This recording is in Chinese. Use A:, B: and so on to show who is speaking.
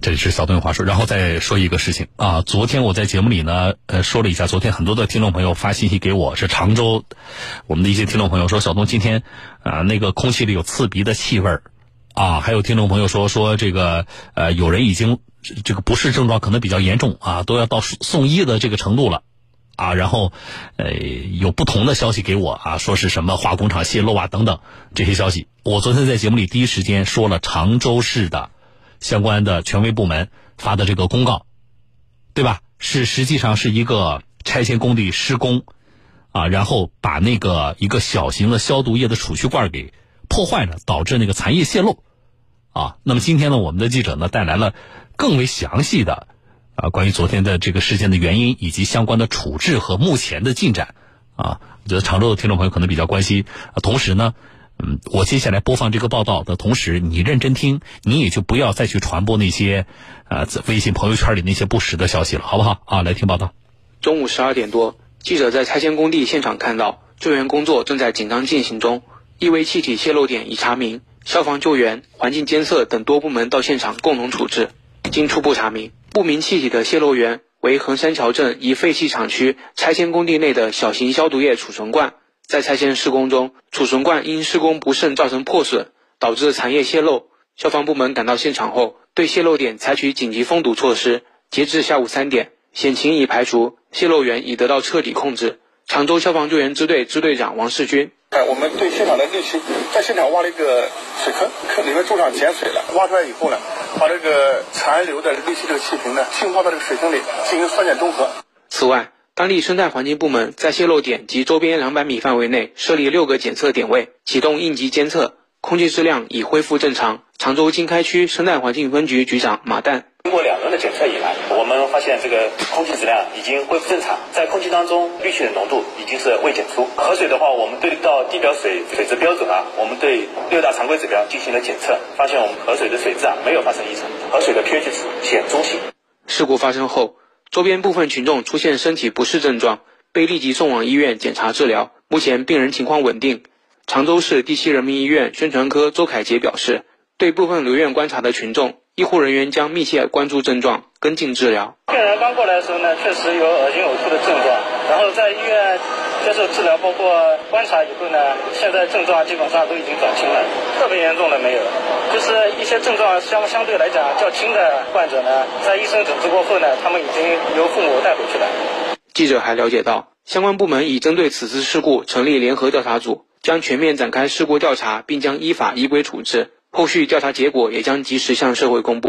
A: 这里是小东有话说，然后再说一个事情啊。昨天我在节目里呢，呃，说了一下。昨天很多的听众朋友发信息给我，是常州我们的一些听众朋友说，小东今天啊，那个空气里有刺鼻的气味儿啊。还有听众朋友说说这个呃，有人已经这个不适症状可能比较严重啊，都要到送送医的这个程度了啊。然后呃，有不同的消息给我啊，说是什么化工厂泄漏啊等等这些消息。我昨天在节目里第一时间说了常州市的。相关的权威部门发的这个公告，对吧？是实际上是一个拆迁工地施工，啊，然后把那个一个小型的消毒液的储蓄罐给破坏了，导致那个残液泄漏，啊。那么今天呢，我们的记者呢带来了更为详细的啊关于昨天的这个事件的原因以及相关的处置和目前的进展，啊，我觉得常州的听众朋友可能比较关心，啊同时呢。嗯，我接下来播放这个报道的同时，你认真听，你也就不要再去传播那些，呃，微信朋友圈里那些不实的消息了，好不好？啊，来听报道。
B: 中午十二点多，记者在拆迁工地现场看到，救援工作正在紧张进行中，异味气体泄漏点已查明，消防救援、环境监测等多部门到现场共同处置。经初步查明，不明气体的泄漏源为横山桥镇一废弃厂区拆迁工地内的小型消毒液储存罐。在拆迁施工中，储存罐因施工不慎造成破损，导致残液泄漏。消防部门赶到现场后，对泄漏点采取紧急封堵措施。截至下午三点，险情已排除，泄漏源已得到彻底控制。常州消防救援支队支队长王世军：
C: 哎，我们对现场的六期，在现场挖了一个水坑，坑里面注上碱水了。挖出来以后呢，把这个残留的氯气这个气瓶呢，浸泡到这个水坑里进行酸碱中和。
B: 此外，当地生态环境部门在泄漏点及周边两百米范围内设立六个检测点位，启动应急监测，空气质量已恢复正常。常州经开区生态环境分局局长马旦：
D: 经过两轮的检测以来，我们发现这个空气质量已经恢复正常，在空气当中氯气的浓度已经是未检出。河水的话，我们对到地表水水质标准啊，我们对六大常规指标进行了检测，发现我们河水的水质啊没有发生异常，河水的 pH 值显中性。
B: 事故发生后。周边部分群众出现身体不适症状，被立即送往医院检查治疗。目前病人情况稳定。常州市第七人民医院宣传科周凯杰表示，对部分留院观察的群众，医护人员将密切关注症状，跟进治疗。
E: 病人刚过来的时候呢，确实有恶心呕吐的症状，然后在医院。接受治疗，包括观察以后呢，现在症状基本上都已经转轻了，特别严重的没有，就是一些症状相相对来讲较轻的患者呢，在医生诊治过后呢，他们已经由父母带回去了。
B: 记者还了解到，相关部门已针对此次事故成立联合调查组，将全面展开事故调查，并将依法依规处置，后续调查结果也将及时向社会公布。